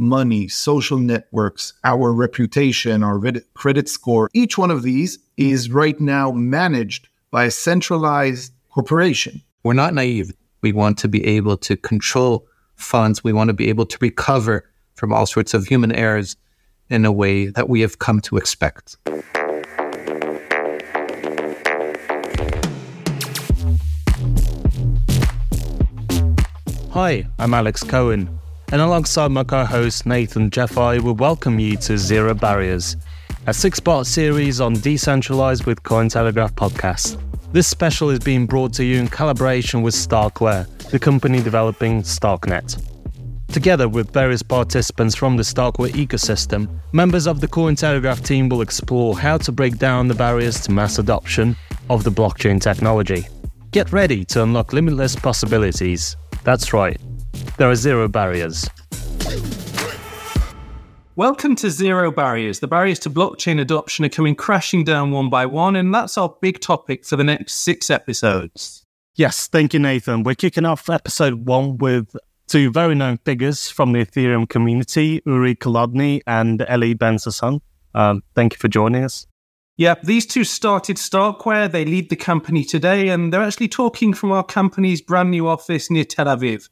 money, social networks, our reputation, our credit score, each one of these is right now managed by a centralized corporation. We're not naive. We want to be able to control funds. We want to be able to recover from all sorts of human errors in a way that we have come to expect. Hi, I'm Alex Cohen, and alongside my co host Nathan Jeffay, we welcome you to Zero Barriers, a six part series on decentralized with Cointelegraph podcast. This special is being brought to you in collaboration with StarkWare, the company developing Starknet. Together with various participants from the StarkWare ecosystem, members of the Cointelegraph team will explore how to break down the barriers to mass adoption of the blockchain technology. Get ready to unlock limitless possibilities. That's right, there are zero barriers. Welcome to Zero Barriers. The barriers to blockchain adoption are coming crashing down one by one, and that's our big topic for the next six episodes. Yes, thank you, Nathan. We're kicking off episode one with two very known figures from the Ethereum community, Uri Kolodny and Eli Ben-Sasson. Um, thank you for joining us. Yeah, these two started StarkWare. They lead the company today, and they're actually talking from our company's brand new office near Tel Aviv.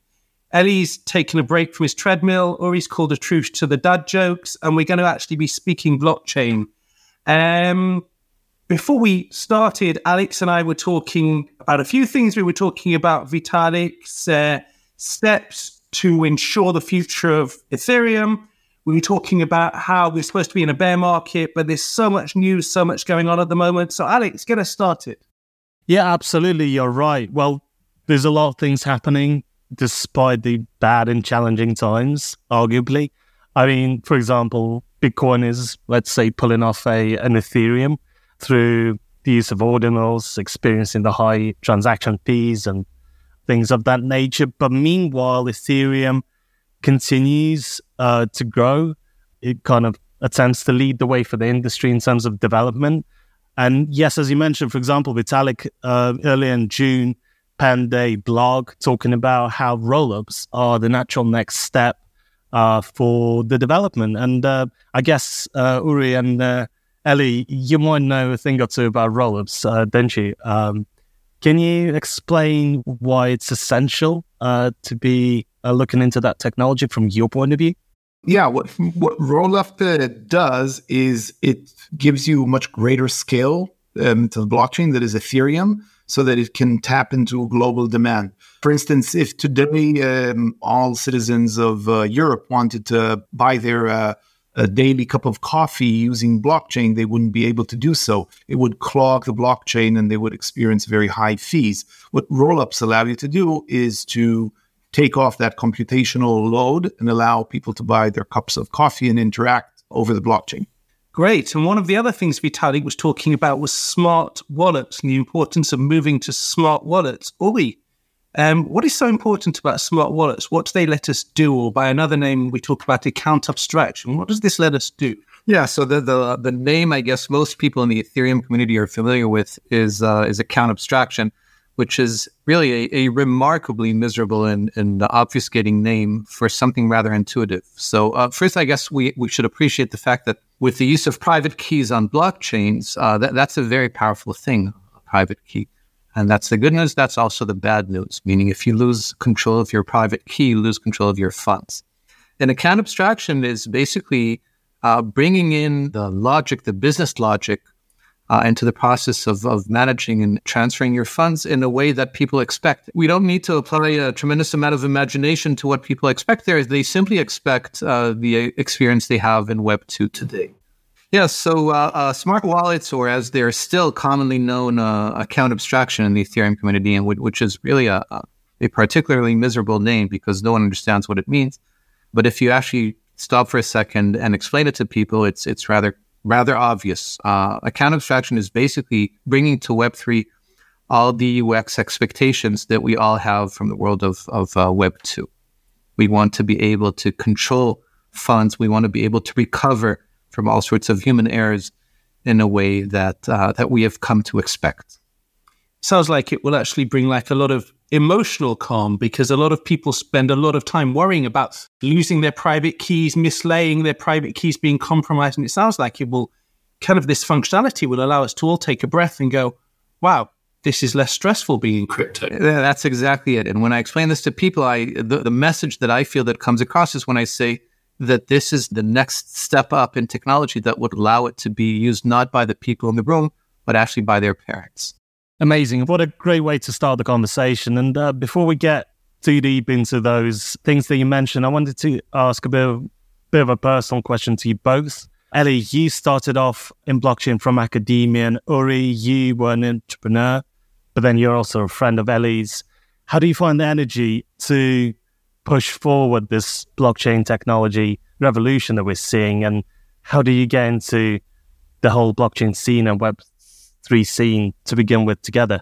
Eli's taken a break from his treadmill, or he's called a truce to the dad jokes, and we're going to actually be speaking blockchain. Um, before we started, Alex and I were talking about a few things. We were talking about Vitalik's uh, steps to ensure the future of Ethereum. We were talking about how we're supposed to be in a bear market, but there's so much news, so much going on at the moment. So, Alex, get us started. Yeah, absolutely. You're right. Well, there's a lot of things happening despite the bad and challenging times, arguably. I mean, for example, Bitcoin is, let's say, pulling off a an Ethereum through the use of ordinals, experiencing the high transaction fees and things of that nature. But meanwhile, Ethereum continues uh, to grow. It kind of attempts to lead the way for the industry in terms of development. And yes, as you mentioned, for example, Vitalik uh, earlier in June penned blog talking about how rollups are the natural next step uh, for the development. And uh, I guess uh, Uri and uh, Eli, you might know a thing or two about rollups, uh, don't you? Um, can you explain why it's essential uh, to be looking into that technology from your point of view? Yeah, what what Rollup does is it gives you much greater scale um, to the blockchain that is Ethereum, so that it can tap into global demand. For instance, if today um, all citizens of uh, Europe wanted to buy their uh, daily cup of coffee using blockchain, they wouldn't be able to do so. It would clog the blockchain and they would experience very high fees. What rollups allow you to do is to take off that computational load and allow people to buy their cups of coffee and interact over the blockchain. Great. And one of the other things Vitalik was talking about was smart wallets and the importance of moving to smart wallets. Uri, um, what is so important about smart wallets? What do they let us do? Or by another name, we talk about account abstraction. What does this let us do? Yeah, so the the, the name I guess most people in the Ethereum community are familiar with is uh, is account abstraction, which is really a, a remarkably miserable and, and obfuscating name for something rather intuitive. So uh, first, I guess we, we should appreciate the fact that with the use of private keys on blockchains, uh, that, that's a very powerful thing, a private key. And that's the good news. That's also the bad news, meaning if you lose control of your private key, you lose control of your funds. And account abstraction is basically uh, bringing in the logic, the business logic, uh, into the process of, of managing and transferring your funds in a way that people expect. We don't need to apply a tremendous amount of imagination to what people expect there. They simply expect uh, the experience they have in Web 2 today. Yeah, so uh, uh, smart wallets, or as they're still commonly known, uh, account abstraction in the Ethereum community, and w- which is really a, a particularly miserable name because no one understands what it means. But if you actually stop for a second and explain it to people, it's it's rather rather obvious. Uh, account abstraction is basically bringing to Web three all the UX expectations that we all have from the world of of uh, Web two. We want to be able to control funds. We want to be able to recover from all sorts of human errors in a way that uh, that we have come to expect. Sounds like it will actually bring like a lot of emotional calm because a lot of people spend a lot of time worrying about losing their private keys, mislaying their private keys, being compromised. And it sounds like it will kind of this functionality will allow us to all take a breath and go, wow, this is less stressful being in crypto. Yeah, that's exactly it. And when I explain this to people, I the, the message that I feel that comes across is when I say that this is the next step up in technology that would allow it to be used not by the people in the room, but actually by their parents. Amazing. What a great way to start the conversation. And uh, before we get too deep into those things that you mentioned, I wanted to ask a bit of, bit of a personal question to you both. Eli, you started off in blockchain from academia, and Uri, you were an entrepreneur, but then you're also a friend of Eli's. How do you find the energy to push forward this blockchain technology revolution that we're seeing? And how do you get into the whole blockchain scene and Web3 scene to begin with together?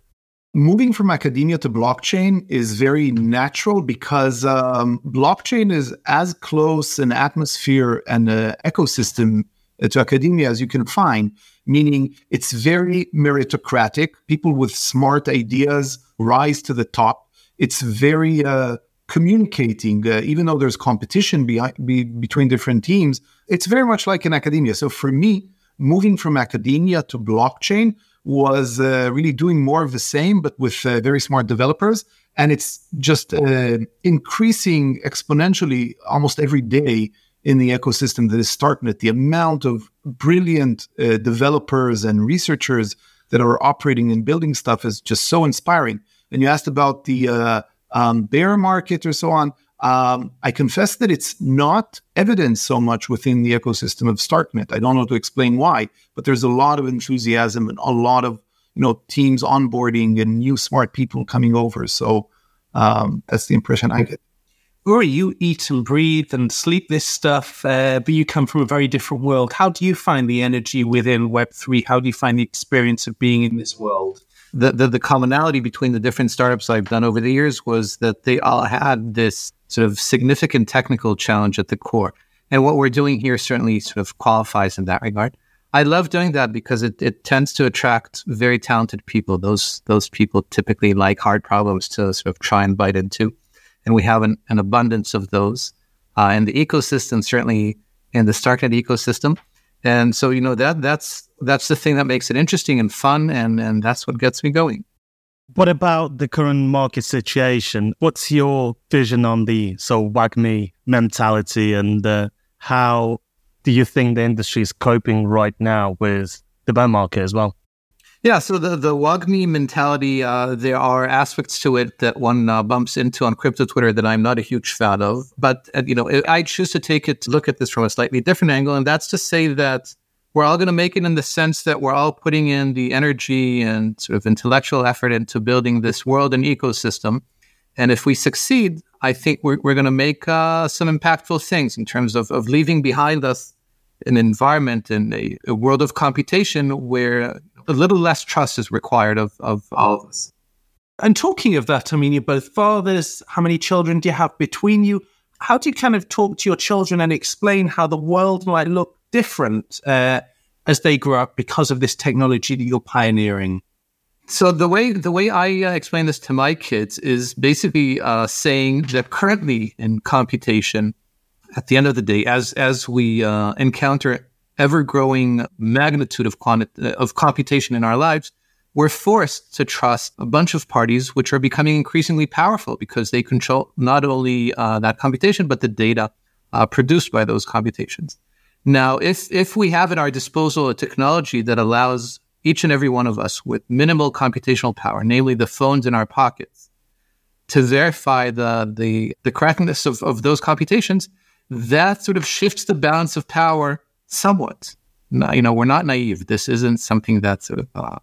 Moving from academia to blockchain is very natural because um, blockchain is as close an atmosphere and an ecosystem to academia as you can find, meaning it's very meritocratic. People with smart ideas rise to the top. It's very uh, communicating, uh, even though there's competition be- between different teams. It's very much like in academia. So for me, moving from academia to blockchain was uh, really doing more of the same, but with uh, very smart developers. And it's just uh, increasing exponentially almost every day in the ecosystem that is Starknet, the amount of brilliant uh, developers and researchers that are operating and building stuff is just so inspiring. And you asked about the uh, um, bear market or so on. Um, I confess that it's not evident so much within the ecosystem of Starknet. I don't know to explain why, but there's a lot of enthusiasm and a lot of you know teams onboarding and new smart people coming over. So um, that's the impression I get. Uri, you eat and breathe and sleep this stuff, uh, but you come from a very different world. How do you find the energy within Web3? How do you find the experience of being in this world? The, the, the commonality between the different startups I've done over the years was that they all had this sort of significant technical challenge at the core. And what we're doing here certainly sort of qualifies in that regard. I love doing that because it, it tends to attract very talented people. Those those people typically like hard problems to sort of try and bite into and we have an, an abundance of those uh, in the ecosystem, certainly in the Starknet ecosystem. And so, you know, that that's that's the thing that makes it interesting and fun, and and that's what gets me going. What about the current market situation? What's your vision on the so WAGMI mentality, and uh, how do you think the industry is coping right now with the bear market as well? Yeah, so the the WAGMI mentality, uh, there are aspects to it that one uh, bumps into on crypto Twitter that I'm not a huge fan of. But uh, you know, I choose to take it look at this from a slightly different angle, and that's to say that we're all going to make it in the sense that we're all putting in the energy and sort of intellectual effort into building this world and ecosystem. And if we succeed, I think we're, we're going to make uh, some impactful things in terms of, of leaving behind us an environment and a, a world of computation where a little less trust is required of, of all of us. And talking of that, I mean, you're both fathers. How many children do you have between you? How do you kind of talk to your children and explain how the world might look different uh, as they grow up because of this technology that you're pioneering? So the way the way I uh, explain this to my kids is basically uh, saying that currently in computation, at the end of the day, as as we uh, encounter ever growing magnitude of, quanti- of computation in our lives, we're forced to trust a bunch of parties which are becoming increasingly powerful because they control not only uh, that computation, but the data uh, produced by those computations. Now, if, if we have at our disposal a technology that allows each and every one of us with minimal computational power, namely the phones in our pockets, to verify the, the, the correctness of, of those computations, that sort of shifts the balance of power somewhat. you know, we're not naive. This isn't something that's uh,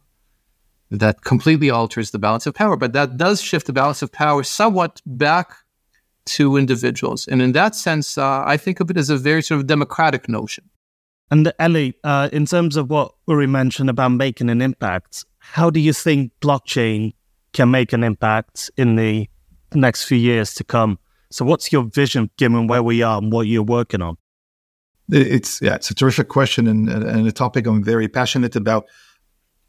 that completely alters the balance of power, but that does shift the balance of power somewhat back to individuals. And in that sense, uh, I think of it as a very sort of democratic notion. And Eli, uh, in terms of what Uri mentioned about making an impact, how do you think blockchain can make an impact in the next few years to come? So, what's your vision given where we are and what you're working on? It's yeah, it's a terrific question and, and a topic I'm very passionate about.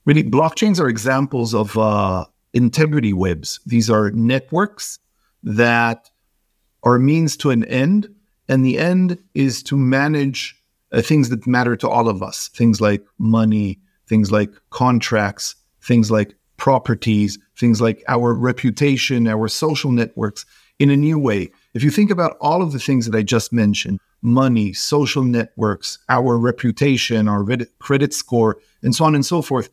Really, blockchains are examples of uh, integrity webs. These are networks that are means to an end, and the end is to manage uh, things that matter to all of us things like money, things like contracts, things like properties, things like our reputation, our social networks in a new way. If you think about all of the things that I just mentioned money, social networks, our reputation, our credit score, and so on and so forth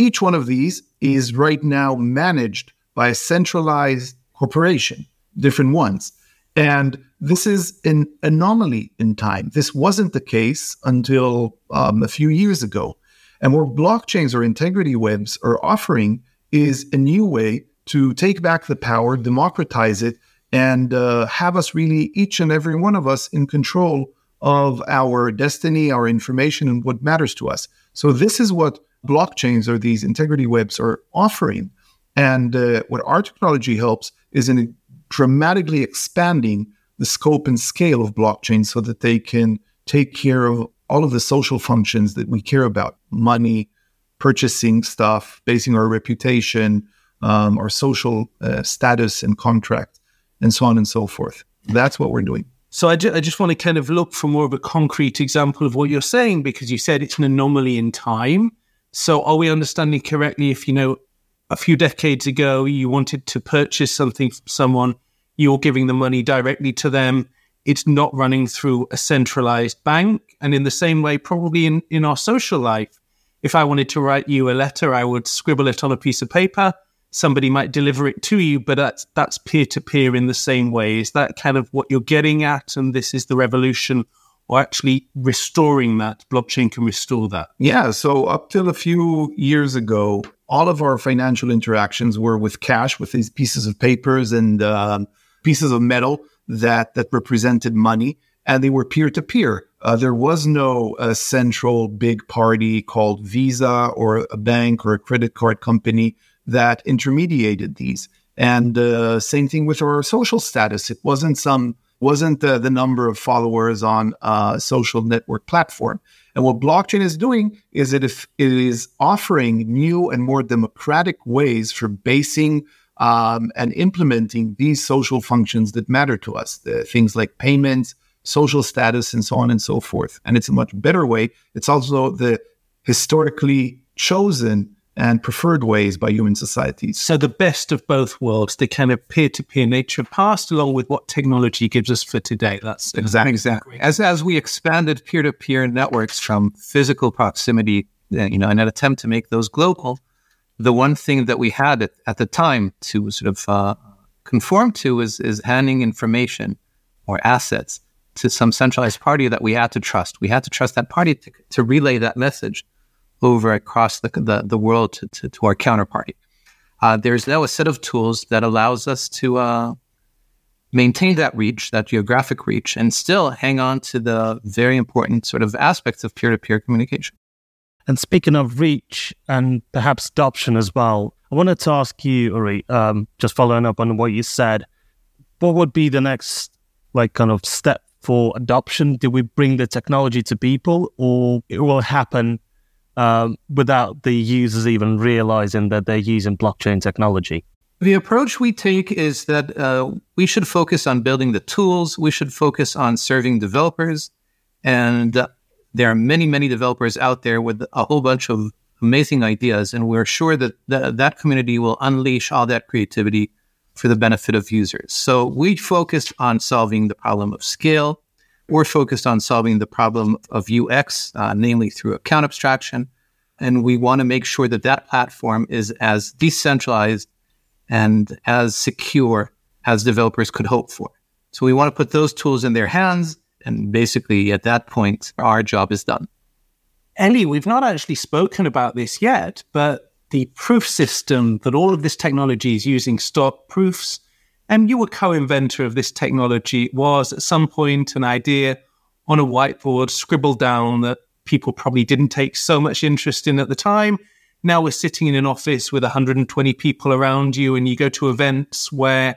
each one of these is right now managed by a centralized corporation, different ones. And this is an anomaly in time. This wasn't the case until um, a few years ago. And what blockchains or integrity webs are offering is a new way to take back the power, democratize it, and uh, have us really, each and every one of us, in control of our destiny, our information, and what matters to us. So, this is what blockchains or these integrity webs are offering. And uh, what our technology helps is in dramatically expanding the scope and scale of blockchains so that they can take care of all of the social functions that we care about money, purchasing stuff, basing our reputation, um, our social uh, status and contract, and so on and so forth. That's what we're doing. So I, ju- I just want to kind of look for more of a concrete example of what you're saying because you said it's an anomaly in time. So are we understanding correctly if you know a few decades ago, you wanted to purchase something from someone, you're giving the money directly to them. It's not running through a centralized bank. And in the same way, probably in, in our social life, if I wanted to write you a letter, I would scribble it on a piece of paper. Somebody might deliver it to you, but that's that's peer to peer in the same way. Is that kind of what you're getting at? And this is the revolution or actually restoring that blockchain can restore that yeah so up till a few years ago all of our financial interactions were with cash, with these pieces of papers and um, pieces of metal that that represented money, and they were peer to peer. There was no uh, central big party called Visa or a bank or a credit card company that intermediated these. And uh, same thing with our social status. It wasn't some wasn't the, the number of followers on a social network platform. And what blockchain is doing is if it is offering new and more democratic ways for basing um, and implementing these social functions that matter to us, the things like payments, social status, and so on and so forth. And it's a much better way. It's also the historically chosen and preferred ways by human societies. So the best of both worlds, the kind of peer-to-peer nature passed along with what technology gives us for today. That's exactly exactly. As as we expanded peer-to-peer networks from physical proximity, uh, you know, in an attempt to make those global, the one thing that we had at, at the time to sort of uh, conform to is is handing information or assets to some centralized party that we had to trust. We had to trust that party to, to relay that message over across the, the, the world to, to, to, our counterparty. Uh, there's now a set of tools that allows us to uh, maintain that reach, that geographic reach, and still hang on to the very important sort of aspects of peer to peer communication. And speaking of reach and perhaps adoption as well, I wanted to ask you, Uri, um, just following up on what you said, what would be the next like kind of step for adoption? Do we bring the technology to people, or it will happen um, without the users even realizing that they're using blockchain technology? The approach we take is that uh, we should focus on building the tools, we should focus on serving developers. And uh, there are many, many developers out there with a whole bunch of amazing ideas. And we're sure that th- that community will unleash all that creativity for the benefit of users. So we focus on solving the problem of scale, we're focused on solving the problem of UX, uh, namely through account abstraction. And we want to make sure that that platform is as decentralized and as secure as developers could hope for. So we want to put those tools in their hands. And basically, at that point, our job is done. Eli, we've not actually spoken about this yet, but the proof system that all of this technology is using Stark proofs and you were co-inventor of this technology. It was at some point an idea on a whiteboard scribbled down that people probably didn't take so much interest in at the time. Now we're sitting in an office with 120 people around you, and you go to events where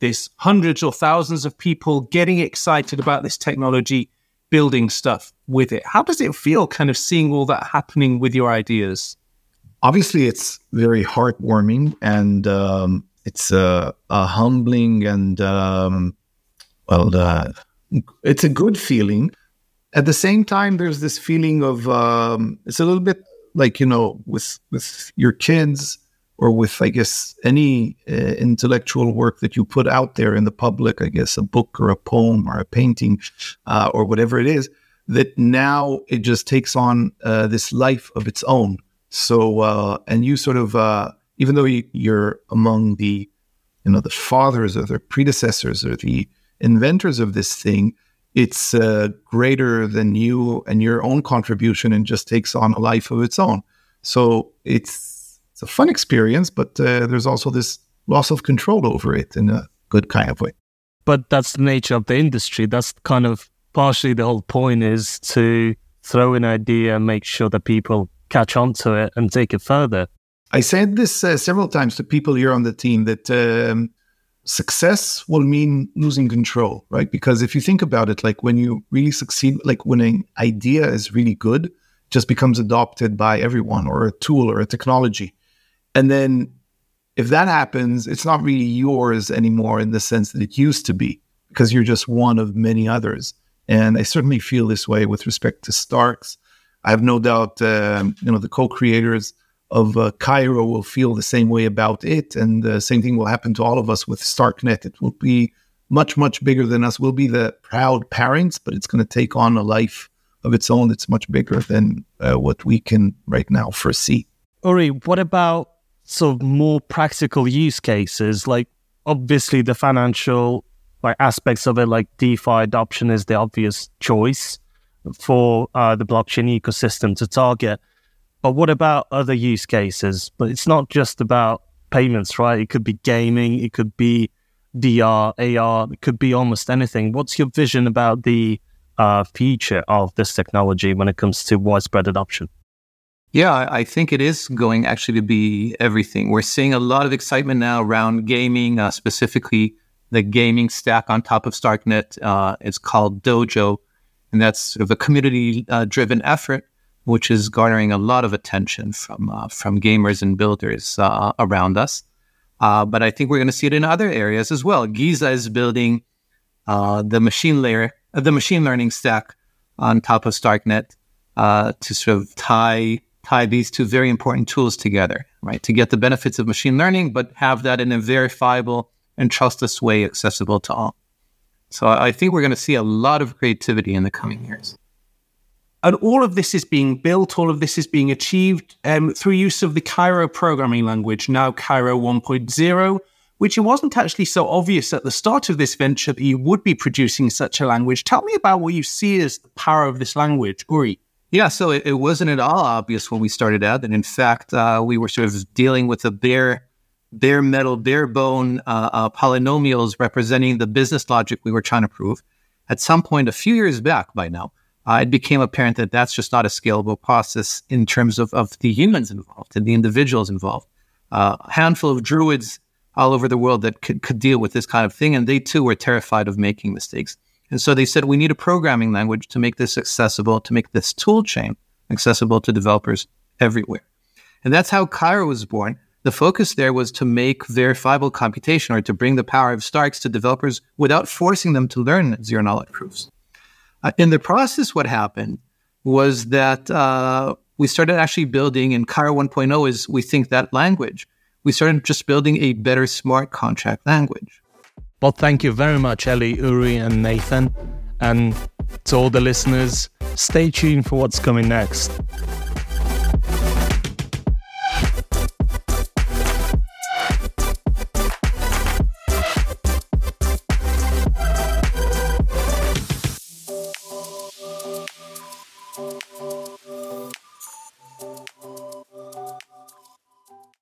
there's hundreds or thousands of people getting excited about this technology, building stuff with it. How does it feel kind of seeing all that happening with your ideas? obviously it's very heartwarming and um, it's a, a, humbling and um, well, it's a good feeling. At the same time, there's this feeling of um, it's a little bit like you know with with your kids or with I guess any uh, intellectual work that you put out there in the public. I guess a book or a poem or a painting uh, or whatever it is. That now it just takes on uh, this life of its own. So uh, and you sort of uh, even though you, you're among the you know the fathers or the predecessors or the inventors of this thing, it's uh, greater than you and your own contribution and just takes on a life of its own. So it's it's a fun experience, but uh, there's also this loss of control over it in a good kind of way. But that's the nature of the industry. That's kind of partially the whole point is to throw an idea and make sure that people catch on to it and take it further. I said this uh, several times to people here on the team that um, success will mean losing control, right? Because if you think about it, like when you really succeed, like when an idea is really good, just becomes adopted by everyone or a tool or a technology. And then if that happens, it's not really yours anymore in the sense that it used to be because you're just one of many others. And I certainly feel this way with respect to Starks. I have no doubt, um, you know, the co-creators of uh, Cairo will feel the same way about it. And the same thing will happen to all of us with StarkNet. It will be much, much bigger than us. We'll be the proud parents, but it's going to take on a life of its own that's much bigger than uh, what we can right now foresee. Uri, what about sort of more practical use cases? Like, obviously, the financial like aspects of it, like DeFi adoption, is the obvious choice for uh, the blockchain ecosystem to target. But what about other use cases? But it's not just about payments, right? It could be gaming, it could be VR, AR, it could be almost anything. What's your vision about the uh, future of this technology when it comes to widespread adoption? Yeah, I think it is going actually to be everything. We're seeing a lot of excitement now around gaming, uh, specifically the gaming stack on top of StarkNet. Uh, it's called Dojo, and that's sort of a community uh, driven effort which is garnering a lot of attention from uh, from gamers and builders uh, around us. Uh, but I think we're going to see it in other areas as well. Giza is building uh, the machine layer, the machine learning stack on top of StarkNet uh, to sort of tie tie these two very important tools together, right? To get the benefits of machine learning, but have that in a verifiable and trustless way accessible to all. So I think we're going to see a lot of creativity in the coming years. And all of this is being built, all of this is being achieved um, through use of the Cairo programming language, now Cairo 1.0, which it wasn't actually so obvious at the start of this venture that you would be producing such a language. Tell me about what you see as the power of this language, Uri. Yeah, so it, it wasn't at all obvious when we started out. And in fact, uh, we were sort of dealing with a bare, bare metal, bare bone uh, uh, polynomials representing the business logic we were trying to prove. At some point, a few years back by now, uh, it became apparent that that's just not a scalable process in terms of, of the humans involved and the individuals involved. Uh, a handful of druids all over the world that could, could deal with this kind of thing, and they too were terrified of making mistakes. And so they said, we need a programming language to make this accessible, to make this tool chain accessible to developers everywhere. And that's how Cairo was born. The focus there was to make verifiable computation or to bring the power of Starks to developers without forcing them to learn zero knowledge proofs. Uh, in the process, what happened was that uh, we started actually building, and Cairo 1.0 is, we think, that language. We started just building a better smart contract language. Well, thank you very much, Eli, Uri, and Nathan. And to all the listeners, stay tuned for what's coming next.